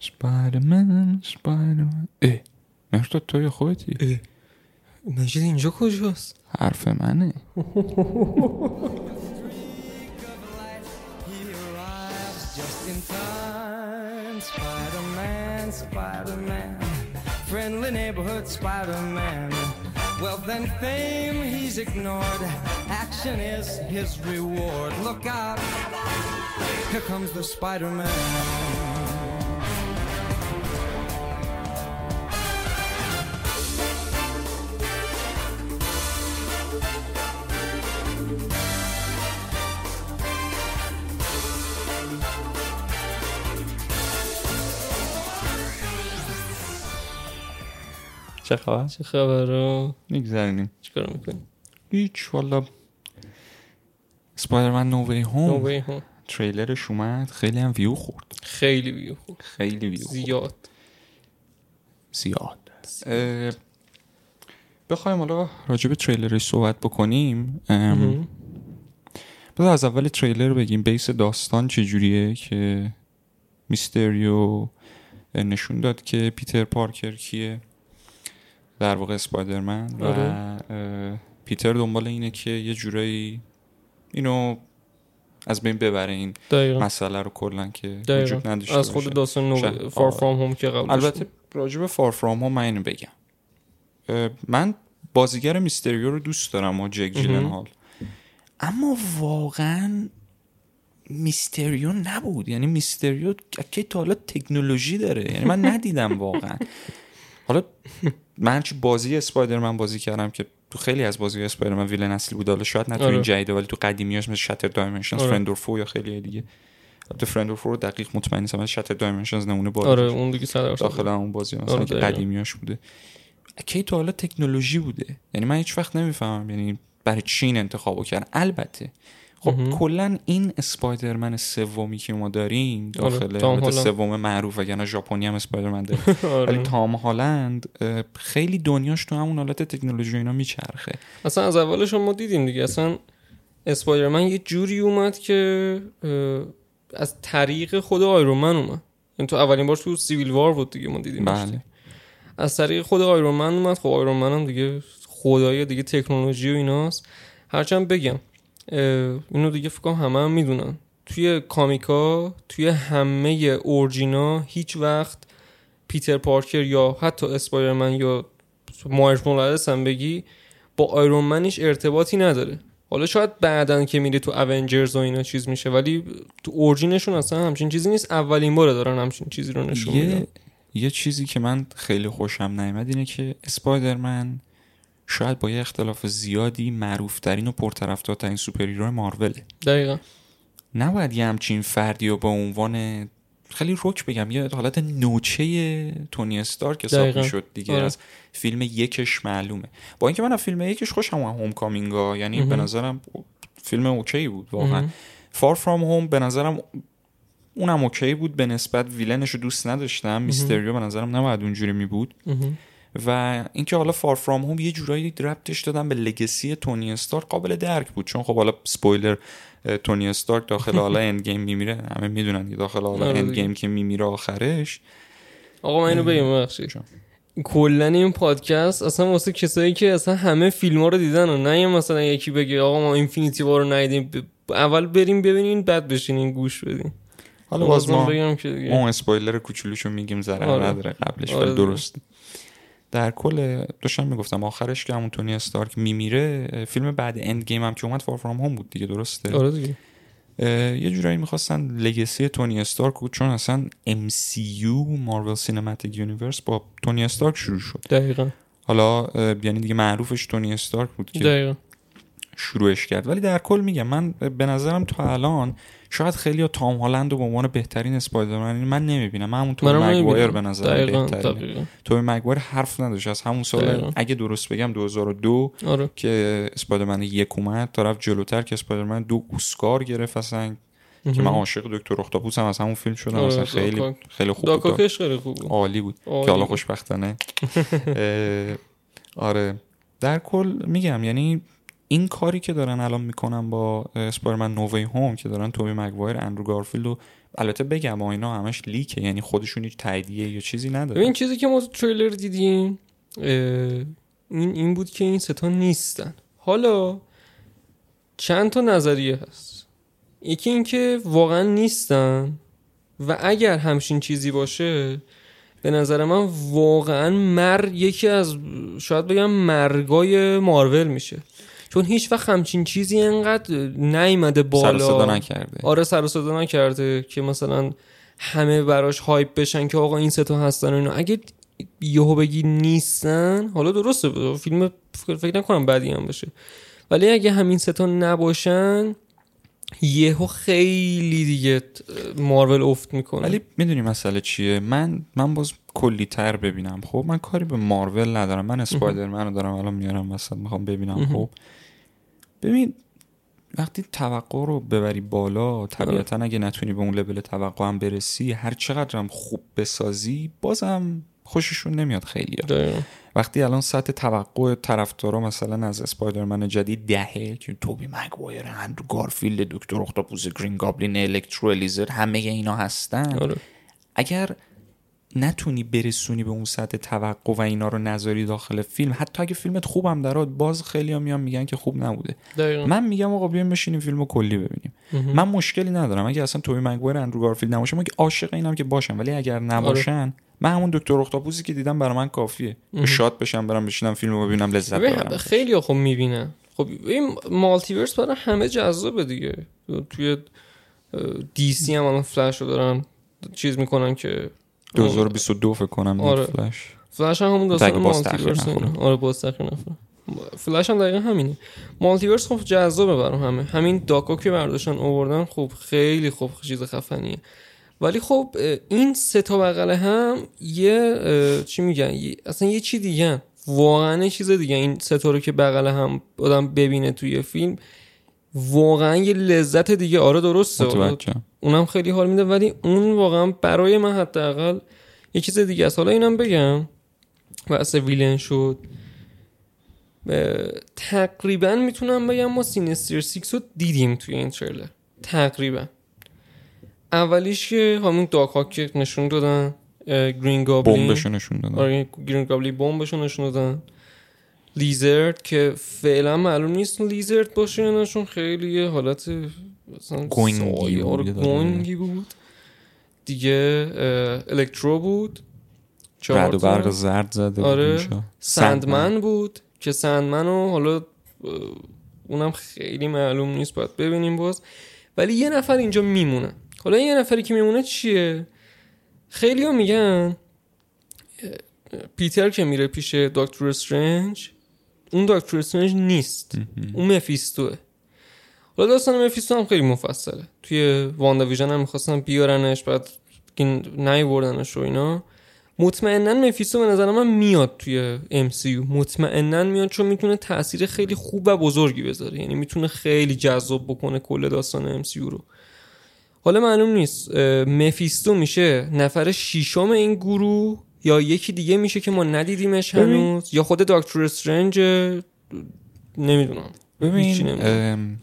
سپایدرمن سپایدرمن اه مرداد توی خودتی مجید اینجا کجاست حرف منه He arrives just in time. Spider-Man, Spider-Man, friendly neighborhood Spider-Man. Wealth and fame he's ignored. Action is his reward. Look out! Here comes the Spider-Man. چه خبر؟ چه خبره میگذرینیم چیکار می‌کنی؟ هیچ والا سپایدرمن نووی هوم. نوبه هم تریلرش اومد خیلی هم ویو خورد. خیلی بیو خوب خیلی ویو خورد. زیاد. زیاد. اه، بخوایم حالا راجع به تریلرش صحبت بکنیم. بذار از اول تریلر بگیم. بیس داستان چجوریه که میستریو نشون داد که پیتر پارکر کیه. در واقع اسپایدرمن و آره. پیتر دنبال اینه که یه جورایی اینو از بین ببره این دقیقا. مسئله رو کلا که دقیقا. وجود نداشته از خود. داستان نو فار. فرام هوم که قبل البته راجع به فار فرام ها من اینو بگم. من بازیگر میستریو رو دوست دارم و جک جیلن هال اما واقعا میستریو نبود. یعنی میستریو که تا حالا تکنولوژی داره. یعنی من ندیدم واقعا. حالا من هرچی بازی اسپایدرمن بازی کردم که تو خیلی از بازی اسپایدرمن villain اصلی بود. حالا شاید نه تو آره. این جدیده ولی تو قدیمیاش مثل Shattered Dimensions آره. Friend or Foe یا خیلی دیگه. البته Friend or Foe رو دقیق مطمئن نیستم ولی Shattered Dimensions نمونه بازی آره اون دیگه صد درصد داخل اون بازی مثلا آره،. قدیمیاش بوده. کی تا حالا تکنولوژی بوده؟ یعنی من هیچ وقت نمی‌فهمم یعنی برای چی این انتخابو کردن؟ البته. خب کلا این اسپایدرمن سومی که ما داریم آره، تام هالند. سوم معروف وگرنه ژاپنی هم اسپایدرمن داره. ولی آره. تام هالند خیلی دنیاش تو همون حالت تکنولوژی اینا میچرخه. اصلا از اولش ما دیدیم دیگه اصلا اسپایدرمن یه جوری اومد که از طریق خود آیرون اومد. این تو اولین بار تو سیویل وار بود دیگه ما دیدیم بله. از طریق خود آیرون من اومد. خب آیرون من هم دیگه خدای دیگه تکنولوژی و ایناست. هرچند بگم اینو دیگه فکر همه هم می‌دونن. توی کامیکا توی همه اورجینا هیچ وقت پیتر پارکر یا حتی اسپایرمن یا مایرز مورالز هم بگی با آیرون منش ارتباطی نداره. حالا شاید بعدن که میره تو اونجرز و اینا چیز میشه ولی تو اورجینشون اصلا همچین چیزی نیست. اولین باره دارن همچین چیزی رو نشون میدن. یه یه چیزی که من خیلی خوشم نیامد اینه که اسپایدرمن شاید با یه اختلاف زیادی معروفترین و پرطرفدارترین سوپر ماروله دقیقا. نباید یه همچین فردی و به عنوان خیلی رک بگم یه حالت نوچه تونی استارک حساب دقیقاً. شد دیگه آره. از فیلم یکش معلومه. با اینکه من از فیلم یکش خوشم اومد Homecoming آ یعنی به نظرم فیلم اوکی بود واقعا. Far From Home به نظرم اونم اوکی بود به نسبت villain ش رو دوست نداشتم. میستریو به نظرم نباید اونجوری می بود و اینکه حالا Far From Home یه جورایی ربطش دادن به legacy تونی استارک قابل درک بود چون خب حالا سپویلر تونی استارک داخل حالا Endgame میمیره همه می‌دونن که داخل حالا آره End دیگه. game که میمیره آخرش آقا من اینو بگم ببخشید جان. کلا این پادکست اصلا واسه کسایی که اصلا همه فیلم ها رو دیدن و نه مثلا یکی بگه آقا ما Infinity War رو ندیدیم اول بریم ببینین بعد بشینین گوش بدین حالا باز ما بگم که دیگه اون اسپویلر کوچولوشو میگیم ضرر آره. نداره قبلش آره. درست در کل داشتم می‌گفتم آخرش که همون تونی استارک میمیره فیلم بعد Endgame هم که اومد Far From Home بود دیگه درسته؟ آره دیگه. یه جورایی می‌خواستن legacy تونی استارک بود چون اصلا MCU Marvel Cinematic Universe با تونی استارک شروع شد. دقیقا. حالا یعنی دیگه معروفش تونی استارک بود که دقیقا. شروعش کرد. ولی در کل میگم من به نظرم تا الان شاید خیلی تام هالند رو به عنوان بهترین اسپایدرمن من نمی‌بینم. من همون توبی مگوایر. به بهترینه. دقیقاً. توبی مگوایر حرف نداشت. از همون سال دقیقاً. اگه درست بگم 2002 آره. که اسپایدرمن یک اومد طرف جلوتر که اسپایدرمن دو اسکار گرفت اصلا که من عاشق دکتر اختاپوس هم. از همون فیلم شدم. آره، خیلی. خیلی خوب بود. خیلی خوب بود. عالی بود. که حالا. خوشبختانه. آره. در کل میگم یعنی این کاری که دارن الان می‌کنن با اسپایرمن نووی هوم که دارن توبی مگوایر اندرو گارفیلد و البته بگم اینا همش لیکه یعنی خودشون هیچ تاییدیه یا چیزی نداره این چیزی که ما تریلر دیدیم این این بود که این ستا نیستن. حالا چند تا نظریه هست؟ یکی اینکه واقعا نیستن و اگر همچین چیزی باشه به نظر من واقعا مر یکی از شاید بگم مرگای مارول میشه. چون هیچ وقت همچین چیزی انقدر نیومده بالا. سر صدا نکرده. آره سر صدا نکرده که مثلا همه براش هایپ بشن که آقا این ستا هستن و اینا. اگه یهو بگی نیستن حالا درسته فیلم فکر نکنم بعدی هم بشه ولی اگه همین ستا نباشن یهو خیلی دیگه مارول افت می‌کنه. ولی می‌دونی مسئله چیه؟ من من باز کلی تر ببینم. خب من کاری به مارول ندارم. من اسپایدرمن رو دارم الان میارم وسط می‌خوام ببینم. خب ببین وقتی توقع رو ببری بالا طبیعتا اگه نتونی به اون لول توقع هم برسی هر چقدر هم خوب بسازی بازم خوششون نمیاد خیلی وقتی الان سطح توقع طرفدارا مثلا از اسپایدرمن جدید دهه که توبی مگوایر اندرو گارفیلد دکتر اختاپوس گرین گابلین الکترو لیزارد همه اینا هستن. آره. اگر نتونی برسونی به اون سطح توقع و اینا رو نذاری داخل فیلم. حتی اگه فیلمت خوبم درات باز خیلی هم میان میگن که خوب نبوده. دقیقا. من میگم آقا بیایم بشینیم فیلمو کلی ببینیم. من مشکلی ندارم. اگه اصلا توبی مگوایر اندرو گارفیلد نباشه من که عاشق اینم که باشم. ولی اگر نباشن آره. من همون دکتر اختاپوسی که دیدم برای من کافیه. شاد بشم برم بشینم فیلمو ببینم لذت ببرم. خیلی خب می‌بینن. خب این مالتیورس برای همه جذابه دیگه. توی دی سی هم الان فلش رو دارن چیز می‌کنن که 2022 فکر کنم آره. فلش. فلش هم همون داستان مالتیورس آره باز تاخیر فلش هم دقیقا همینه. مالتیورس خب جذابه برای همه. همین داکو که برداشتن اووردن خب خیلی خوب چیز خفنیه. ولی خب این سه تا بغل هم یه چی میگن؟ اصلا یه چی دیگه واقعا چیز دیگه. این سه تا رو که بغل هم آدم ببینه توی فیلم واقعا یه لذت دیگه. آره درسته. اونم خیلی حال میده ولی اون واقعا برای من حداقل یه چیز دیگه است. حالا اینم بگم واسه villain شد. تقریبا می‌تونم بگم ما Sinister Six رو دیدیم توی این تریلر. تقریبا. اولیش که همون داک هاک که نشون دادن گرین گابلین. بمبشو نشون دادن. آره گرین گابلین بمبشو نشون دادن. لیزرد که فعلا معلوم نیست لیزرد باشه یا چون خیلی حالت گوینگی بود, گوینگی بود. دیگه الکترو بود. رد و برق زرد زده آره. سندمن بود که سندمن رو حالا اونم خیلی معلوم نیست باید ببینیم باز. ولی یه نفر اینجا میمونه. حالا یه نفری که میمونه چیه؟ خیلی ها میگن پیتر که میره پیش دکتر استرنج اون دکتر استرنج نیست. اون مفیستوه. حالا داستان مفیستو هم خیلی مفصله. توی واندا ویژن هم می‌خواستن بیارنش بعد نیوردنش و اینا. مطمئنا مفیستو به نظر من میاد توی MCU مطمئنا میاد چون می‌تونه تاثیر خیلی خوب و بزرگی بذاره. یعنی می‌تونه خیلی جذاب بکنه کل داستان MCU رو. حالا معلوم نیست مفیستو میشه نفر شیشم این گروه یا یکی دیگه میشه که ما ندیدیمش هنوز؟ یا خود دکتر استرنج نمی‌دونم. ببین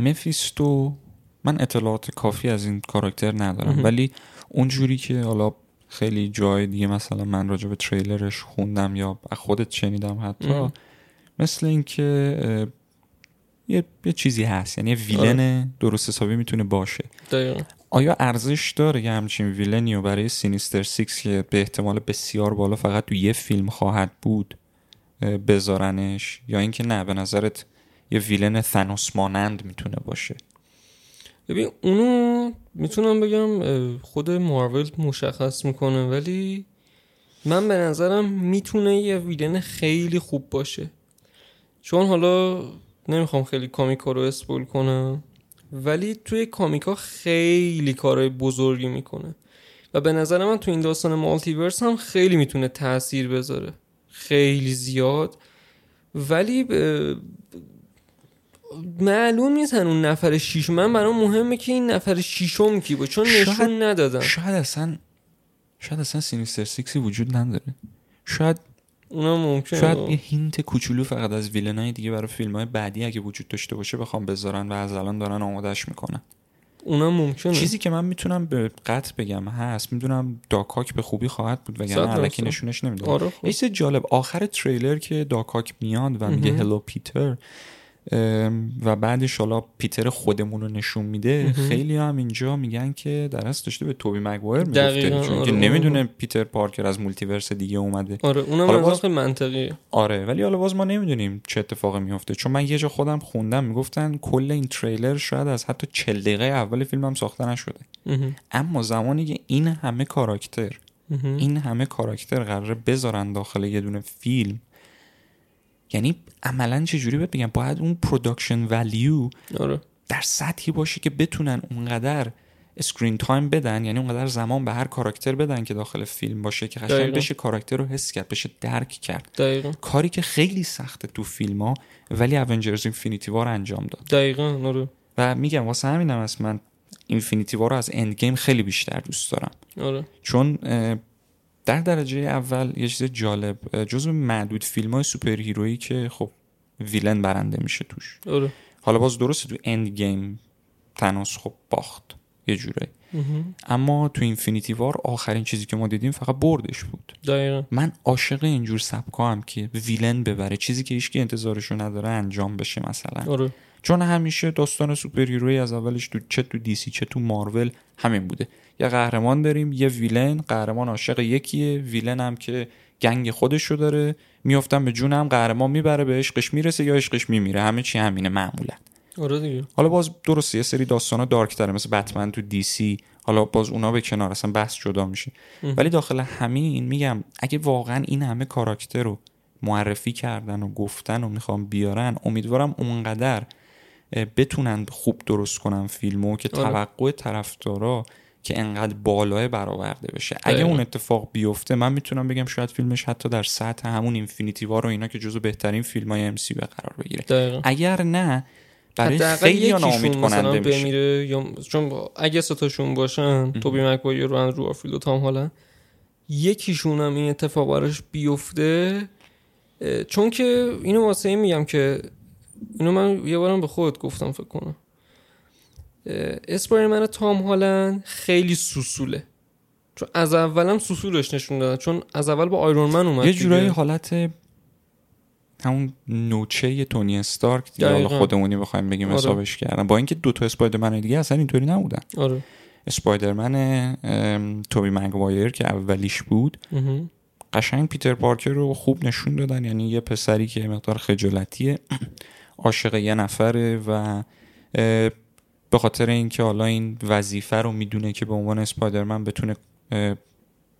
مفیستو من اطلاعات کافی از این کاراکتر ندارم ولی اونجوری که حالا خیلی جای دیگه مثلا من راجع به تریلرش خوندم یا خودت شنیدم حتی مثل اینکه یه،, یه چیزی هست یعنی villain درست حسابی می‌تونه باشه. دقیقا. آیا ارزش داره یه همچین villain ی و برای Sinister Six که به احتمال بسیار بالا فقط تو یه فیلم خواهد بود بذارنش؟ یا اینکه نه به نظرت یه villain ثانوس مانند می‌تونه باشه. ببین اونو می‌تونم بگم خود مارول مشخص می‌کنه ولی من به نظرم می‌تونه یه ویلن خیلی خوب باشه. چون حالا نمی‌خوام خیلی کامیکا رو اسپول کنم ولی توی کامیکا خیلی کارهای بزرگی می‌کنه. و به نظر من تو این داستان مالتیورس هم خیلی می‌تونه تاثیر بذاره. خیلی زیاد. ولی معلوم نیست اون نفر شیش من برام مهمه که این نفر شیشم کی بود چون نشون ندادن شاید اصلا شاید اصلا Sinister Six ی وجود نداره. شاید اونم ممکنه. شاید یه hint کوچولو فقط از villain ای دیگه برای فیلم های بعدی اگه وجود داشته باشه بخوام بذارن و از الان دارن آمادش می‌کنن. اونم ممکنه. چیزی که من می‌تونم به قطع بگم هست می‌دونم داکاک به خوبی خواهد بود وگرنه. الکی نشونش نمی‌دونم آره خب. جالب آخر تریلر که داکاک میاد و میگه. Hello Peter و بعدش حالا پیتر خودمون رو نشون میده. خیلی هم اینجا میگن که در اصل داشته به توبی مگوایر می‌گفته چون آره، که آره. نمی‌دونه پیتر پارکر از multiverse دیگه اومده آره اونم حالا از باز- خیلی منطقیه آره ولی حالا باز ما نمی‌دونیم چه اتفاقی میفته چون من یه جا خودم خوندم می‌گفتن کل این تریلر شاید از حتی 40 دقیقه اول فیلمم ساخته نشده. اما زمانی که این همه کاراکتر. این همه کاراکتر قراره بذارن داخل یه دونه فیلم یعنی عملا چجوری بهت بگم باید اون production value آره. در سطحی باشه که بتونن اونقدر screen time بدن یعنی اونقدر زمان به هر کاراکتر بدن که داخل فیلم باشه که قشنگ. بشه کاراکتر رو حس کرد بشه درک کرد. دقیقا. کاری که خیلی سخته تو فیلم ها ولی Avengers Infinity War انجام داد. دقیقا آره. و میگم واسه همینم هست من Infinity War رو از End Game خیلی بیشتر دوست دارم. آره. چون در درجه اول یه چیز جالب جزو معدود فیلم های superhero یی که خب villain برنده میشه توش. آره. حالا باز درسته تو End Game تناس خب باخت یه جوره. اما تو Infinity War آخرین چیزی که ما دیدیم فقط بردش بود. دقیقا. من عاشق اینجور سبکا هم که villain ببره. چیزی که هیچکی انتظارشو نداره انجام بشه مثلا. آره. چون همیشه داستان superhero ی از اولش تو چه تو DC چه تو مارول همین بوده. یه قهرمان داریم یه villain. قهرمان عاشق یکیه. villain هم که gang خودشو داره. میافتن به جون هم قهرمان می‌بره به عشقش می‌رسه یا عشقش میمیره. همه چی همینه معمولا. آره دیگه. حالا باز درسته یه سری داستانا dark تره مثل بتمن تو DC. حالا باز اونا به کنار اصلا بحث جدا میشه. ولی داخل همین میگم اگه واقعا این همه کاراکتر رو معرفی کردن و گفتن و می‌خوام بیارن امیدوارم اونقدر بتونن خوب درست کنن فیلمو که آره. توقع طرفدارا که انقدر بالای برآورده بشه. اگه. اون اتفاق بیفته من می‌تونم بگم شاید فیلمش حتی در سطح همون اینفینیتی وار و اینا که جزو بهترین فیلم های ام قرار بگیره. دقیقا. اگر نه برای خیلی ناامید کننده بمیره یا چون با- اگه ستاشون باشن توبی مکوایر رو اندرو گارفیلد و تام هالند یکیشون هم این اتفاق براش بیفته چون که اینو واسه این میگم که اینو من یه بارم به خودت گفتم فکر کنم. اسپایرمن تام هالند خیلی سوسوله. چون از اولم سوسولش نشون دادن. چون از اول با آیرون من اومد یه. جورایی حالت همون نوچه تونی استارک دیگه. حالا. خودمونی بخوایم بگیم آره. حسابش کردن با اینکه دو تا اسپایدرمن دیگه اصلا اینطوری نبودن. آره. اسپایدرمن توبی مگوایر که اولیش بود. قشنگ پیتر پارکر رو خوب نشون دادن. یعنی یه پسری که مقدار خجالتیه. عاشق یه نفره و به خاطر اینکه حالا این وظیفه رو می‌دونه که به عنوان اسپایدرمن بتونه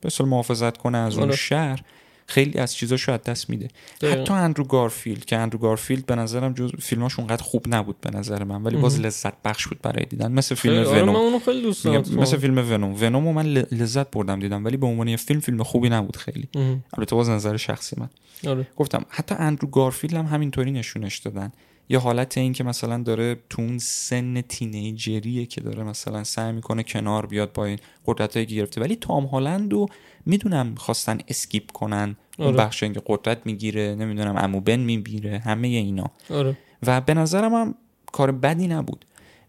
به محافظت کنه از اون آره. شهر خیلی از چیزاشو از دست میده. حتی اندرو گارفیلد که اندرو گارفیلد به نظرم جز فیلماش اونقدر خوب نبود به نظر من ولی باز. لذت بخش بود برای دیدن. مثل فیلم خیلی- آره من ونوم اونو خیلی دوست مثل فیلم ونوم. ونوم رو من لذت بردم دیدم ولی به عنوان یه فیلم فیلم خوبی نبود خیلی. البته باز نظر شخصی من. آره. گفتم حتی اندرو گارفیلد هم همینطوری نشونش دادن. یه حالت این که مثلا داره تو اون سن teenager یه که داره مثلا سعی می‌کنه کنار بیاد با این قدرتایی که گرفته. ولی تام هالند رو می‌دونم خواستن skip کنن. اون آره. بخش که قدرت می‌گیره نمی‌دونم عمو بن می‌میره همه اینا. آره. و به نظرم هم کار بدی نبود.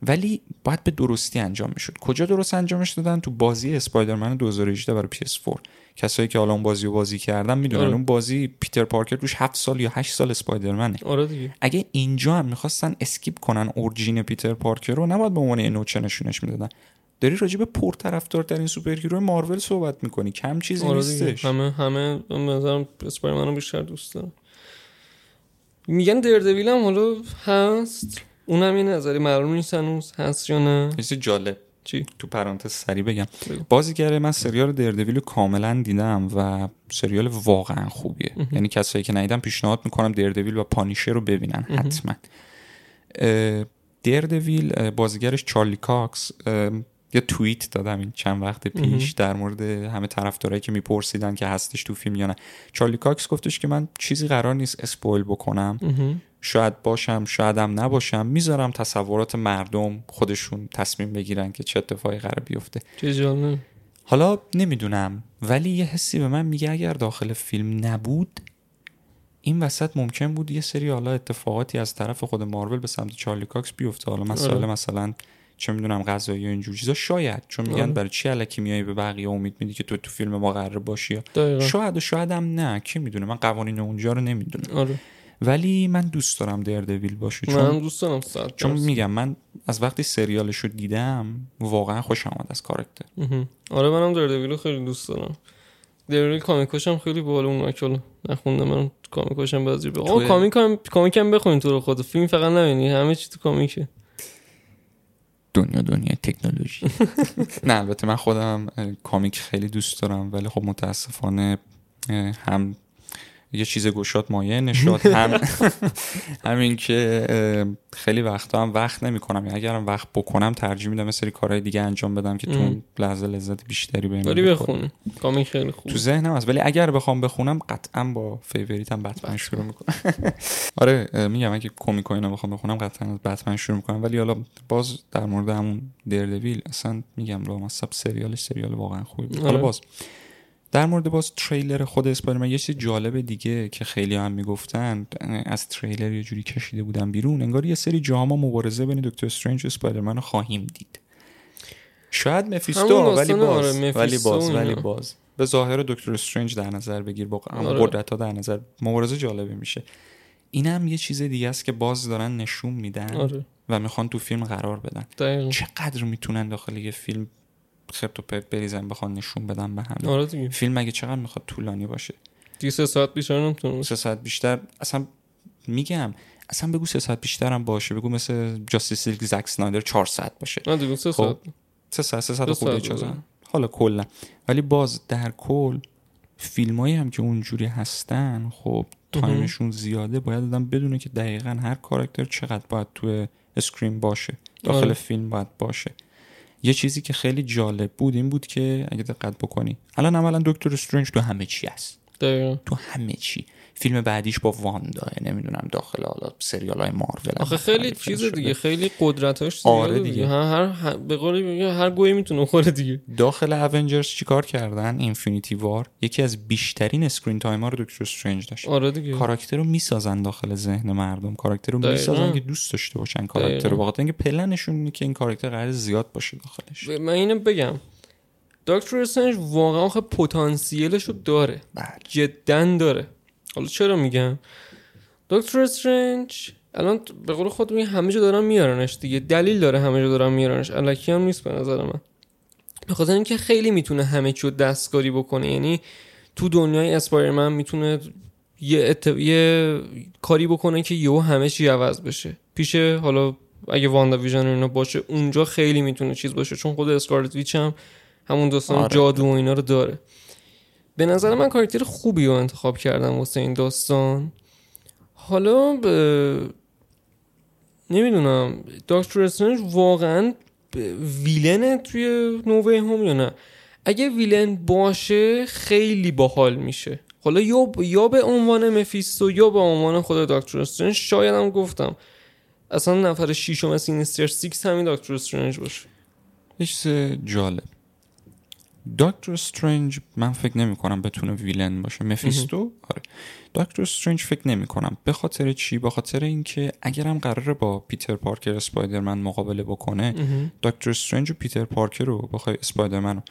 ولی باید به درستی انجام می‌شد. کجا درست انجامش دادن؟ تو بازی اسپایدرمن 2018 برای PS4 کسایی که حالا اون بازی رو بازی کردن می‌دونن آره. اون بازی پیتر پارکر توش 7 سال یا 8 سال اسپایدرمنه. آره دیگه. اگه اینجا هم می‌خواستن skip کنن origin پیتر پارکر رو نباید به عنوان یه نوچه نشونش می‌دادن. داری راجع به پرطرفدار در این سوپر هیرو مارول صحبت می‌کنی. کم چیزی آره نیستش. همه همه اسپایدرمن رو بیشتر دوست دارم میگن دردویل هم حالا هست. اونم یه نظری معلوم نیست هنوز هست یا نه؟ یه چیز جالب. چی؟ تو پرانتز سریع بگم. بگو. بازیگر من سریال دردویل رو کاملا دیدم و سریال واقعا خوبیه. یعنی کسایی که ندیدن پیشنهاد می‌کنم دردویل و پانیشر رو ببینن حتما. اه، دردویل بازیگرش چارلی کاکس. یه توییت دادم این چند وقت پیش در مورد همه طرفدارایی که میپرسیدن که هستش تو فیلم یا نه. چارلی کاکس گفتش که من چیزی قرار نیست spoil بکنم. شاید باشم شایدم نباشم می‌ذارم تصورات مردم خودشون تصمیم بگیرن که چه اتفاقی قرار بیفته. چه حالا نمی‌دونم ولی یه حسی به من میگه اگر داخل فیلم نبود این وسط ممکن بود یه سری حالا اتفاقاتی از طرف خود مارول به سمت چارلی کاکس بیفته. حالا مسائل آره. مثلا چه می‌دونم غذایی و اینجور چیزا. شاید چون میگن آره. برای چی الکی میای به بقیه امید میدی که تو تو فیلم ما قرار باشی؟ دقیقا. شاید و شاید هم نه. کی می‌دونه؟ من قوانین اونجا رو نمی‌دونم. آره. ولی من دوست دارم دردویل باشه چون من دوست دارم صد چون. میگم من از وقتی سریالش رو دیدم واقعا خوشم آمد از کاراکتر. مهم. آره منم دردویل رو خیلی دوست دارم. دردویل کامیکاش هم خیلی بالا اون که حالا نخوندم من کامیکاش هم بعضی به کامیک هم کامیک هم بخونین تو رو خود. فیلم فقط نبینی همه چی تو کامیکه. دنیا دنیا تکنولوژی. نه البته من خودم کامیک خیلی دوست دارم ولی خب متاسفانه هم یه چیز گشاد مایه نشاد هم همین که خیلی وقتا هم وقت نمی‌کنم. یعنی اگرم وقت بکنم ترجیح میدم یه سری کارهای دیگه انجام بدم که تو لحظه لذت بیشتری بهم ولی بده. بخون. کامیک خیلی خوب. تو ذهنم هست. ولی اگر بخوام بخونم قطعا با فیوریتم بتمن شروع می‌کنم. آره میگم اگه کمیک اینا بخوام بخونم قطعا از بتمن شروع می‌کنم. ولی حالا باز در مورد همون دردویل اصلا میگم لامصب سریالش سریال واقعا خوبی حالا آره. باز در مورد باز تریلر خود اسپایدرمن یه چیز جالب دیگه که خیلی هم می‌گفتن از تریلر یه جوری کشیده بودن بیرون انگار یه سری جاها ما مبارزه بین دکتر استرنج و اسپایدرمن رو خواهیم دید. شاید مفیستو ولی داستان باز آره، ولی باز ولی. باز. به ظاهر دکتر استرنج در نظر بگیر با آره. قدرت ها در نظر مبارزه جالبه میشه. این هم یه چیز دیگه است که باز دارن نشون میدن آره. و می‌خوان تو فیلم قرار بدن. دقیقا. چقدر می‌تونن داخل یه فیلم خرت و پرت بریزن بخوان نشون بدن به همه. آره دیگه. فیلم مگه چقدر می‌خواد طولانی باشه. دیگه سه ساعت بیشتر نمی‌تونم سه ساعت بیشتر. اصلا میگم اصلا بگو سه ساعت بیشتر هم باشه. بگو مثل Justice League زک سنایدر چهار ساعت باشه. نه دیگه سه خب، ساعت. سه ساعت سه ساعت چازن بوده. حالا کلا. ولی باز در کل فیلمایی هم که اونجوری هستن خب time شون زیاده. باید آدم بدونه که دقیقا هر کاراکتر چقدر باید توی screen باشه. داخل آره. فیلم باید باشه. یه چیزی که خیلی جالب بود این بود که اگه دقت بکنی الان عملا دکتر استرنج تو همه چی هست. دقیقا. تو همه چی. فیلم بعدیش با واندا نمی‌دونم داخل حالا سریال های مارول آخه خیلی چیز. دیگه خیلی قدرتاش آره دیگه. دیگه. هر به میگه هر گهی می‌تونه بخوره دیگه. داخل Avengers چیکار کردن؟ Infinity War یکی از بیشترین screen time ها رو دکتر استرنج داشت. آره دیگه. کاراکتر رو می‌سازن داخل ذهن مردم. کاراکتر رو. می‌سازن که دوست داشته باشن کاراکتر رو. بخاطر اینکه پلنشون اینه که این کاراکتر قرار زیاد باشه داخلش. من اینو بگم. دکتر استرنج واقعا آخه پتانسیلش رو داره. بله. جدا داره. حالا چرا میگم؟ دکتر استرنج الان به قول خود میگه همه جا دارن میارنش دیگه. دلیل داره همه جا دارن میارنش. الکی هم نیست به نظر من. به خاطر اینکه خیلی می‌تونه همه چی رو دستکاری بکنه. یعنی تو دنیای اسپایرمن می‌تونه یه, ات... یه کاری بکنه که یهو همه چی عوض بشه. پیش حالا اگه واندا ویژن اینا باشه اونجا خیلی می‌تونه چیز باشه. چون خود اسکارلت ویچ هم همون داستان آره. جادو و اینا رو داره. به نظر من کاراکتر خوبی رو انتخاب کردن واسه این داستان. حالا ب... نمی‌دونم دکتر استرنج واقعا ب- villain ه توی No Way Home یا نه؟ اگه villain باشه خیلی باحال میشه. حالا یا یا به عنوان مفیستو یا به عنوان خود دکتر استرنج شاید هم گفتم. اصلا نفر شیشم Sinister Six همین دکتر استرنج باشه. چیز جالب. دکتر استرنج من فکر نمی کنم بتونه ویلن باشه. مفیستو؟ آره. دکتر استرنج فکر نمی کنم. به خاطر چی؟ به خاطر اینکه اگرم قراره با پیتر پارکر اسپایدرمن مقابله بکنه دکتر استرنج و پیتر پارکر رو بخوای اسپایدرمن رو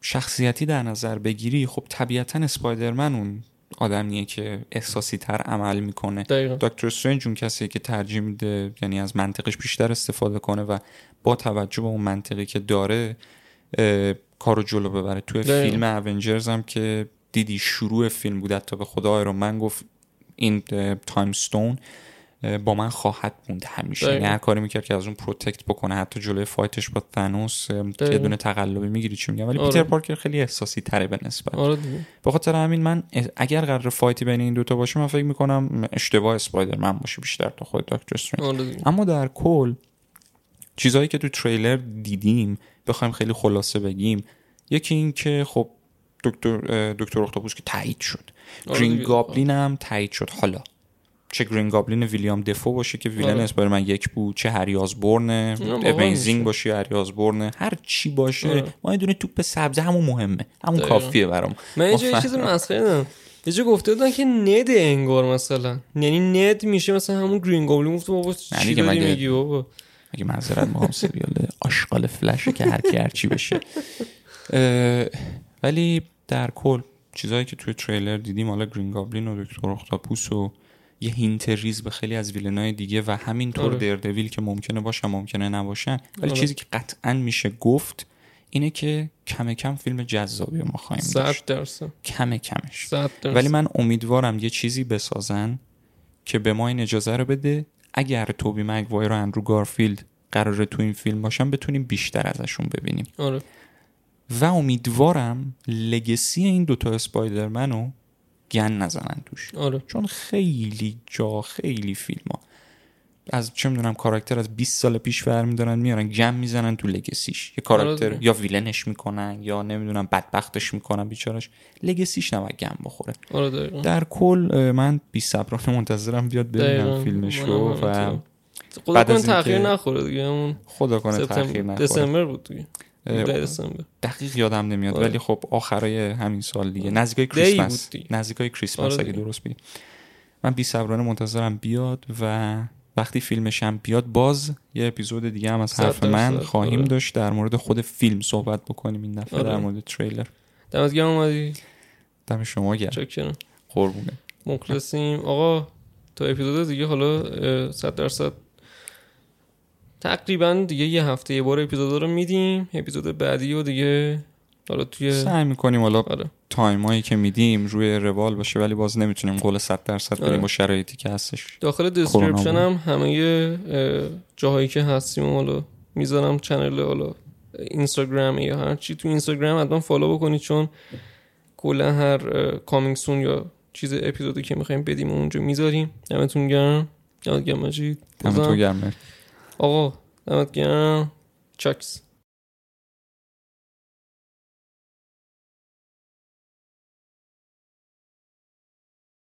شخصیتی در نظر بگیری خب طبیعتا اسپایدرمن اون آدمیه که احساسی تر عمل می‌کنه. دکتر استرنج اون کسیه که ترجیح میده یعنی از منطقش بیشتر استفاده کنه و با توجه به اون منطقی که داره کارو جلو ببره توی دقیقا. فیلم Avengers هم که دیدی شروع فیلم بود حتی به خدا آیرون من گفت این Time Stone با من خواهد موند همیشه. یعنی هر کاری می‌کرد که از اون protect بکنه حتی جلوی fight ش با تنوس دقیقا. یه دونه تقلبی می‌گیری چی میگم ولی آره. پیتر پارکر خیلی احساسی تره به نسبت آره به خاطر همین من اگر قرار fight ی بین این دوتا باشه من فکر می‌کنم اشتباه اسپایدرمن باشه بیشتر تا خود دکتر استرنج آره اما در کل چیزهایی که تو تریلر دیدیم بخوایم خیلی خلاصه بگیم. یکی این که خب دکتر دکتر اختاپوس که تایید شد. آره گرین. گابلین هم تایید شد. حالا چه گرین گابلین ویلیام دفو باشه که villain آره. اسپایدرمن یک بود چه هری آزبورن Amazing. باشه هری آزبورن هر چی باشه. آره. ما یه دونه توپ سبز همون مهمه. همون دقیقا. کافیه برام. من یه جای فهم- چیز مسخره یه جا گفته بودن که ند انگار مثلا. یعنی ند میشه مثلا همون گرین گابلین. گفته بابا چی داری میگی بابا؟ اگه معذرت می‌خوام سریال آشغال فلشه که هر کی هر چی بشه ولی در کل چیزهایی که توی تریلر دیدیم حالا گرین گابلین و دکتر اختاپوس و یه hint ریز به خیلی از villain ای دیگه و همینطور آره. دردویل که ممکنه باشن ممکنه نباشن. ولی آره. چیزی که قطعا میشه گفت اینه که کم کم فیلم جذابی رو ما خواهیم داشت. کم کمش. ولی من امیدوارم یه چیزی بسازن که به ما این اجازه رو بده اگر توبی مگوایر و اندرو گارفیلد قراره تو این فیلم باشن بتونیم بیشتر ازشون ببینیم. آره. و امیدوارم لگسی این دوتا اسپایدرمن رو گن نزنن توش. آره. چون خیلی جا خیلی فیلم ها از چه می‌دونم کاراکتر از 20 سال پیش برمیدارن میارن گم می‌زنن تو لگسیش یه کاراکتر آره. یا ویلنش می‌کنن یا نمی‌دونم بدبختش می‌کنن بیچارش لگسیش نباید گم بخوره آره در کل من بی صبرانه منتظرم بیاد ببینم. فیلمش رو و. خدا بعد کنه تاخیر نخوره دیگه همون خدا کنه تاخیر نخوره دسامبر بود دیگه اه، 17 دسامبر دقیق یادم نمیاد آره. ولی خب آخرای همین سال دیگه نزدیکای دی کریسمس. نزدیکای کریسمس آره اگه دیگه. درست بگم من بی صبرانه منتظرم بیاد و وقتی فیلمش هم بیاد باز یه اپیزود دیگه هم از حرف من. خواهیم آره. داشت در مورد خود فیلم صحبت بکنیم این دفعه آره. در مورد تریلر. دمت گرم اومدی دم شما گرم. چاکرم. قربونه. مخلصیم. آقا تا اپیزود دیگه حالا اه، صد درصد تقریبا دیگه یه هفته یه بار اپیزود رو میدیم. اپیزود بعدی و دیگه حالا توی سعی می‌کنیم حالا آره. time ایی که میدیم روی روال باشه ولی باز نمی‌تونیم قول 100 درصد آره. بریم با شرایطی که هستش. داخل description بود. هم همه اه، جاهایی که هستیم حالا می‌ذارم channel حالا اینستاگرام یا هر چی. تو اینستاگرام حتما follow بکنید چون کلا هر coming soon یا چیز اپیزودی که می‌خوایم بدیم اونجا می‌ذاریم. دمتون گرم. دمت گرم مجید. دم تو بازم. گرم. آقا دمت گرم. چکس.